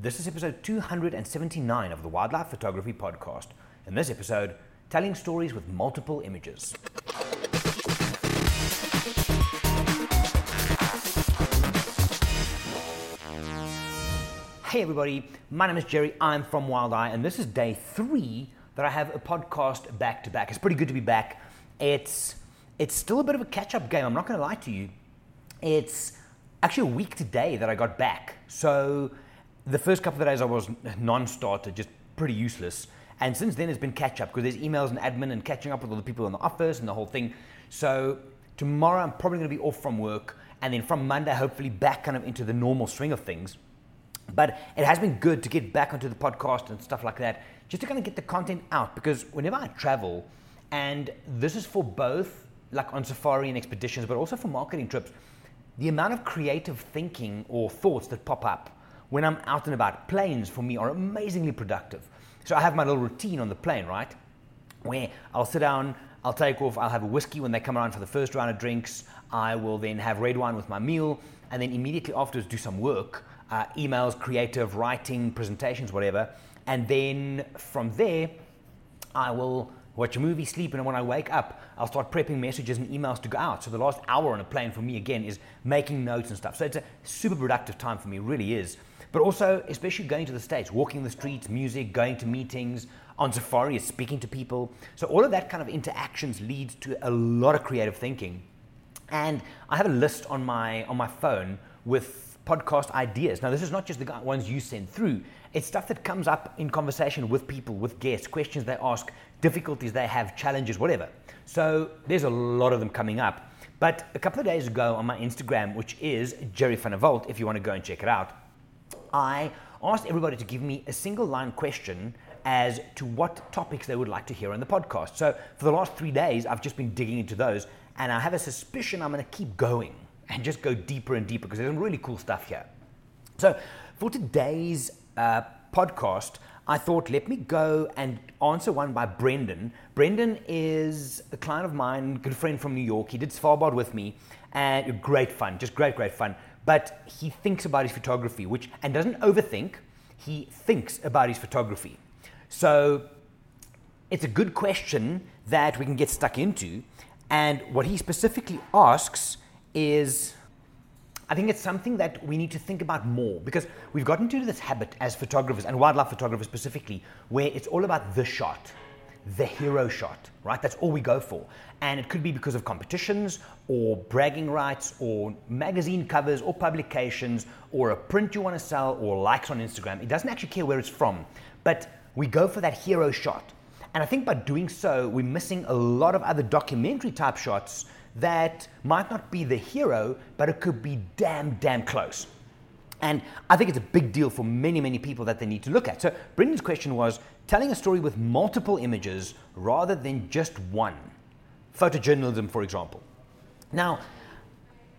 This is episode 279 of the Wildlife Photography Podcast. In this episode, telling stories with multiple images. Hey everybody, my name is Gerry. I'm from Wild Eye, and this is day three that I have a podcast back to back. It's pretty good to be back. It's it's still a bit of a catch-up game. I'm not going to lie to you. It's actually a week today that I got back. So the first couple of days I was non-starter, just pretty useless. And since then it's been catch-up because there's emails and admin and catching up with all the people in the office and the whole thing. So tomorrow I'm probably going to be off from work, and then from Monday hopefully back kind of into the normal swing of things. But it has been good to get back onto the podcast and stuff like that, just to kind of get the content out. Because whenever I travel, and this is for both like on safari and expeditions, but also for marketing trips, the amount of creative thinking or thoughts that pop up when I'm out and about, planes for me are amazingly productive. So I have my little routine on the plane, right? Where I'll sit down, I'll take off, I'll have a whiskey when they come around for the first round of drinks. I will then have red wine with my meal, and then immediately afterwards do some work uh, emails, creative, writing, presentations, whatever. And then from there, I will watch a movie, sleep, and when I wake up, I'll start prepping messages and emails to go out. So the last hour on a plane for me again is making notes and stuff. So it's a super productive time for me, really is. But also, especially going to the States, walking the streets, music, going to meetings, on safari speaking to people. So all of that kind of interactions leads to a lot of creative thinking. And I have a list on my on my phone with podcast ideas. Now, this is not just the ones you send through, it's stuff that comes up in conversation with people, with guests, questions they ask, difficulties they have, challenges, whatever. So, there's a lot of them coming up. But a couple of days ago on my Instagram, which is Gerry Van if you want to go and check it out, I asked everybody to give me a single line question as to what topics they would like to hear on the podcast. So, for the last three days, I've just been digging into those, and I have a suspicion I'm going to keep going and just go deeper and deeper because there's some really cool stuff here. So, for today's uh, podcast, I thought let me go and answer one by Brendan. Brendan is a client of mine, good friend from New York. He did Svalbard with me, and great fun, just great, great fun. But he thinks about his photography, which and doesn't overthink. He thinks about his photography. So it's a good question that we can get stuck into. And what he specifically asks is I think it's something that we need to think about more because we've gotten into this habit as photographers and wildlife photographers specifically, where it's all about the shot, the hero shot, right? That's all we go for. And it could be because of competitions or bragging rights or magazine covers or publications or a print you want to sell or likes on Instagram. It doesn't actually care where it's from, but we go for that hero shot. And I think by doing so, we're missing a lot of other documentary type shots that might not be the hero, but it could be damn, damn close. And I think it's a big deal for many, many people that they need to look at. So, Brendan's question was telling a story with multiple images rather than just one. Photojournalism, for example. Now,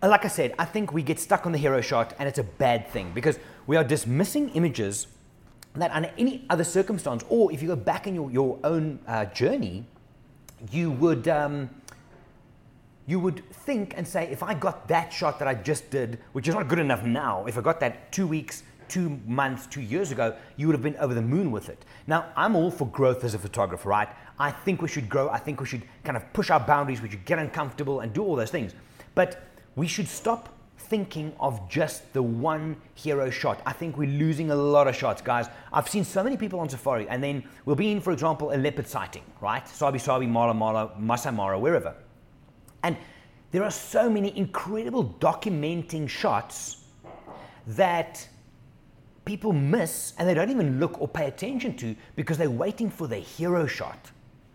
like I said, I think we get stuck on the hero shot, and it's a bad thing because we are dismissing images that, under any other circumstance, or if you go back in your, your own uh, journey, you would. Um, you would think and say, if I got that shot that I just did, which is not good enough now, if I got that two weeks, two months, two years ago, you would have been over the moon with it. Now, I'm all for growth as a photographer, right? I think we should grow. I think we should kind of push our boundaries. We should get uncomfortable and do all those things. But we should stop thinking of just the one hero shot. I think we're losing a lot of shots, guys. I've seen so many people on safari, and then we'll be in, for example, a leopard sighting, right? Sabi Sabi, Masai Mara, wherever and there are so many incredible documenting shots that people miss and they don't even look or pay attention to because they're waiting for the hero shot.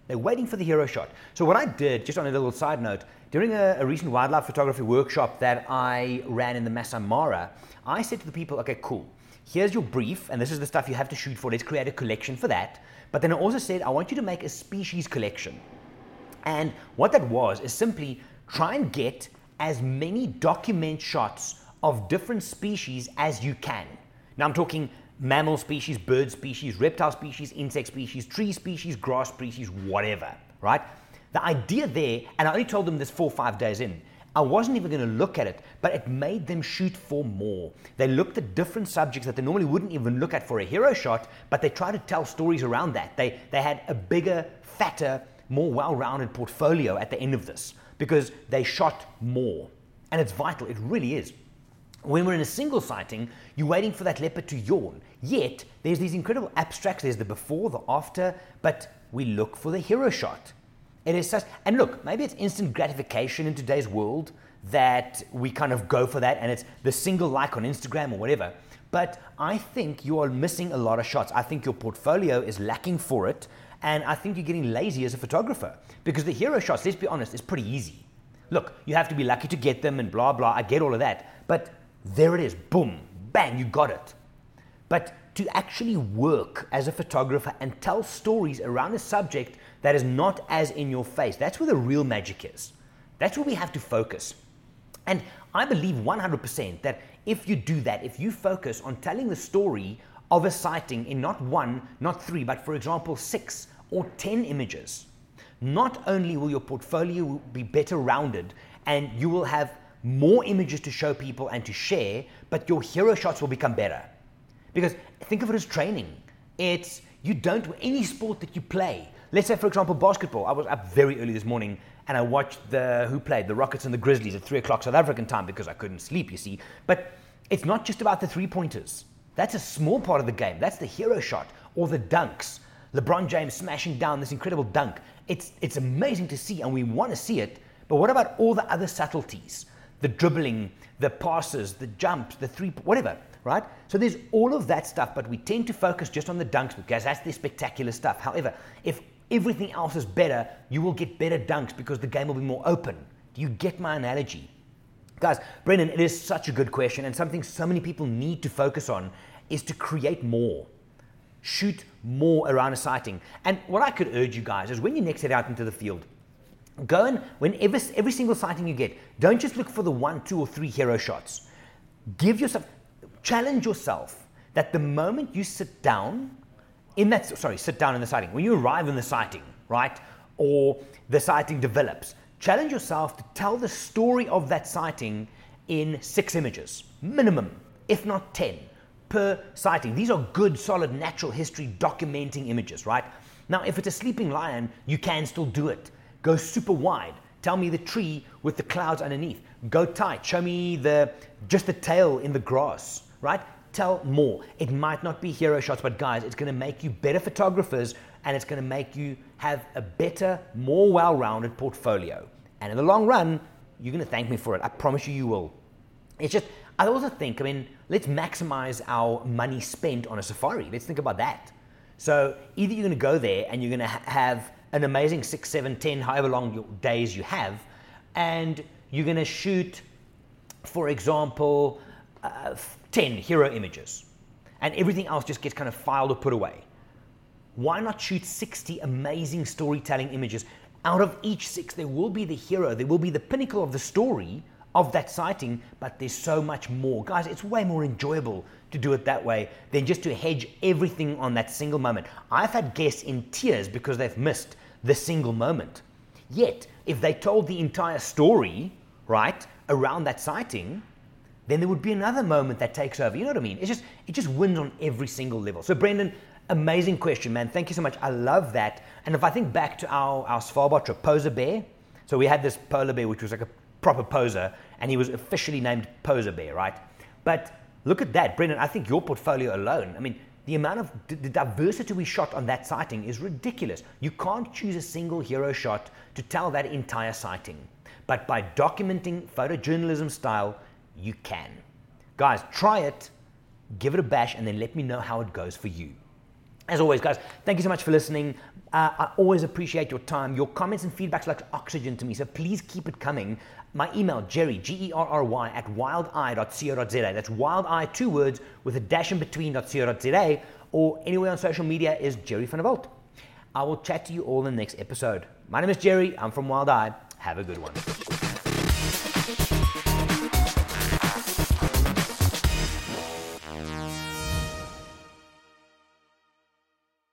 They're waiting for the hero shot. So, what I did, just on a little side note, during a, a recent wildlife photography workshop that I ran in the Masai Mara, I said to the people, okay, cool, here's your brief, and this is the stuff you have to shoot for. Let's create a collection for that. But then I also said, I want you to make a species collection. And what that was is simply try and get as many document shots of different species as you can. Now I'm talking mammal species, bird species, reptile species, insect species, tree species, grass species, whatever, right? The idea there, and I only told them this four or five days in, I wasn't even going to look at it, but it made them shoot for more. They looked at different subjects that they normally wouldn't even look at for a hero shot, but they tried to tell stories around that. They, they had a bigger, fatter, more well rounded portfolio at the end of this because they shot more. And it's vital, it really is. When we're in a single sighting, you're waiting for that leopard to yawn. Yet, there's these incredible abstracts. There's the before, the after, but we look for the hero shot. It is such, and look, maybe it's instant gratification in today's world that we kind of go for that, and it's the single like on Instagram or whatever. But I think you are missing a lot of shots. I think your portfolio is lacking for it, and I think you're getting lazy as a photographer because the hero shots, let's be honest, is pretty easy. Look, you have to be lucky to get them and blah, blah. I get all of that. But there it is. Boom, bang, you got it. But to actually work as a photographer and tell stories around a subject that is not as in your face, that's where the real magic is. That's where we have to focus. And I believe 100% that if you do that, if you focus on telling the story of a sighting in not one, not three, but for example, six or 10 images, not only will your portfolio be better rounded and you will have more images to show people and to share, but your hero shots will become better. Because think of it as training. It's you don't any sport that you play. Let's say, for example, basketball. I was up very early this morning and I watched the who played the Rockets and the Grizzlies at three o'clock South African time because I couldn't sleep. You see, but it's not just about the three pointers. That's a small part of the game. That's the hero shot or the dunks. LeBron James smashing down this incredible dunk. It's it's amazing to see, and we want to see it. But what about all the other subtleties? the dribbling, the passes, the jumps, the three, whatever, right? So there's all of that stuff, but we tend to focus just on the dunks because that's the spectacular stuff. However, if everything else is better, you will get better dunks because the game will be more open. Do you get my analogy? Guys, Brendan, it is such a good question and something so many people need to focus on is to create more. Shoot more around a sighting. And what I could urge you guys is when you next head out into the field, Go and whenever every single sighting you get, don't just look for the one, two, or three hero shots. Give yourself, challenge yourself that the moment you sit down in that, sorry, sit down in the sighting, when you arrive in the sighting, right, or the sighting develops, challenge yourself to tell the story of that sighting in six images, minimum, if not 10 per sighting. These are good, solid natural history documenting images, right? Now, if it's a sleeping lion, you can still do it. Go super wide. Tell me the tree with the clouds underneath. Go tight. Show me the just the tail in the grass, right? Tell more. It might not be hero shots, but guys, it's going to make you better photographers and it's going to make you have a better, more well-rounded portfolio. And in the long run, you're going to thank me for it. I promise you you will. It's just I also think, I mean, let's maximize our money spent on a safari. Let's think about that. So either you're going to go there and you're going to ha- have an amazing six, seven, ten, however long your days you have, and you're going to shoot, for example, uh, 10 hero images, and everything else just gets kind of filed or put away. Why not shoot 60 amazing storytelling images? Out of each six, there will be the hero, there will be the pinnacle of the story of that sighting, but there's so much more. Guys, it's way more enjoyable to do it that way than just to hedge everything on that single moment. I've had guests in tears because they've missed the single moment. Yet, if they told the entire story, right, around that sighting, then there would be another moment that takes over. You know what I mean? It's just it just wins on every single level. So Brendan, amazing question, man. Thank you so much. I love that. And if I think back to our, our Svalbard trip, Bear. So we had this polar bear which was like a proper poser, and he was officially named Poser Bear, right? But look at that, Brendan. I think your portfolio alone, I mean, the amount of the diversity we shot on that sighting is ridiculous. You can't choose a single hero shot to tell that entire sighting. But by documenting photojournalism style, you can. Guys, try it, give it a bash, and then let me know how it goes for you. As always, guys, thank you so much for listening. Uh, I always appreciate your time. Your comments and feedbacks like oxygen to me, so please keep it coming. My email, gerry, G E R R Y, at wildeye.co.za. That's wildeye, two words, with a dash in between.co.za, or anywhere on social media is Gerry van der Walt. I will chat to you all in the next episode. My name is Gerry, I'm from Wild Eye. Have a good one.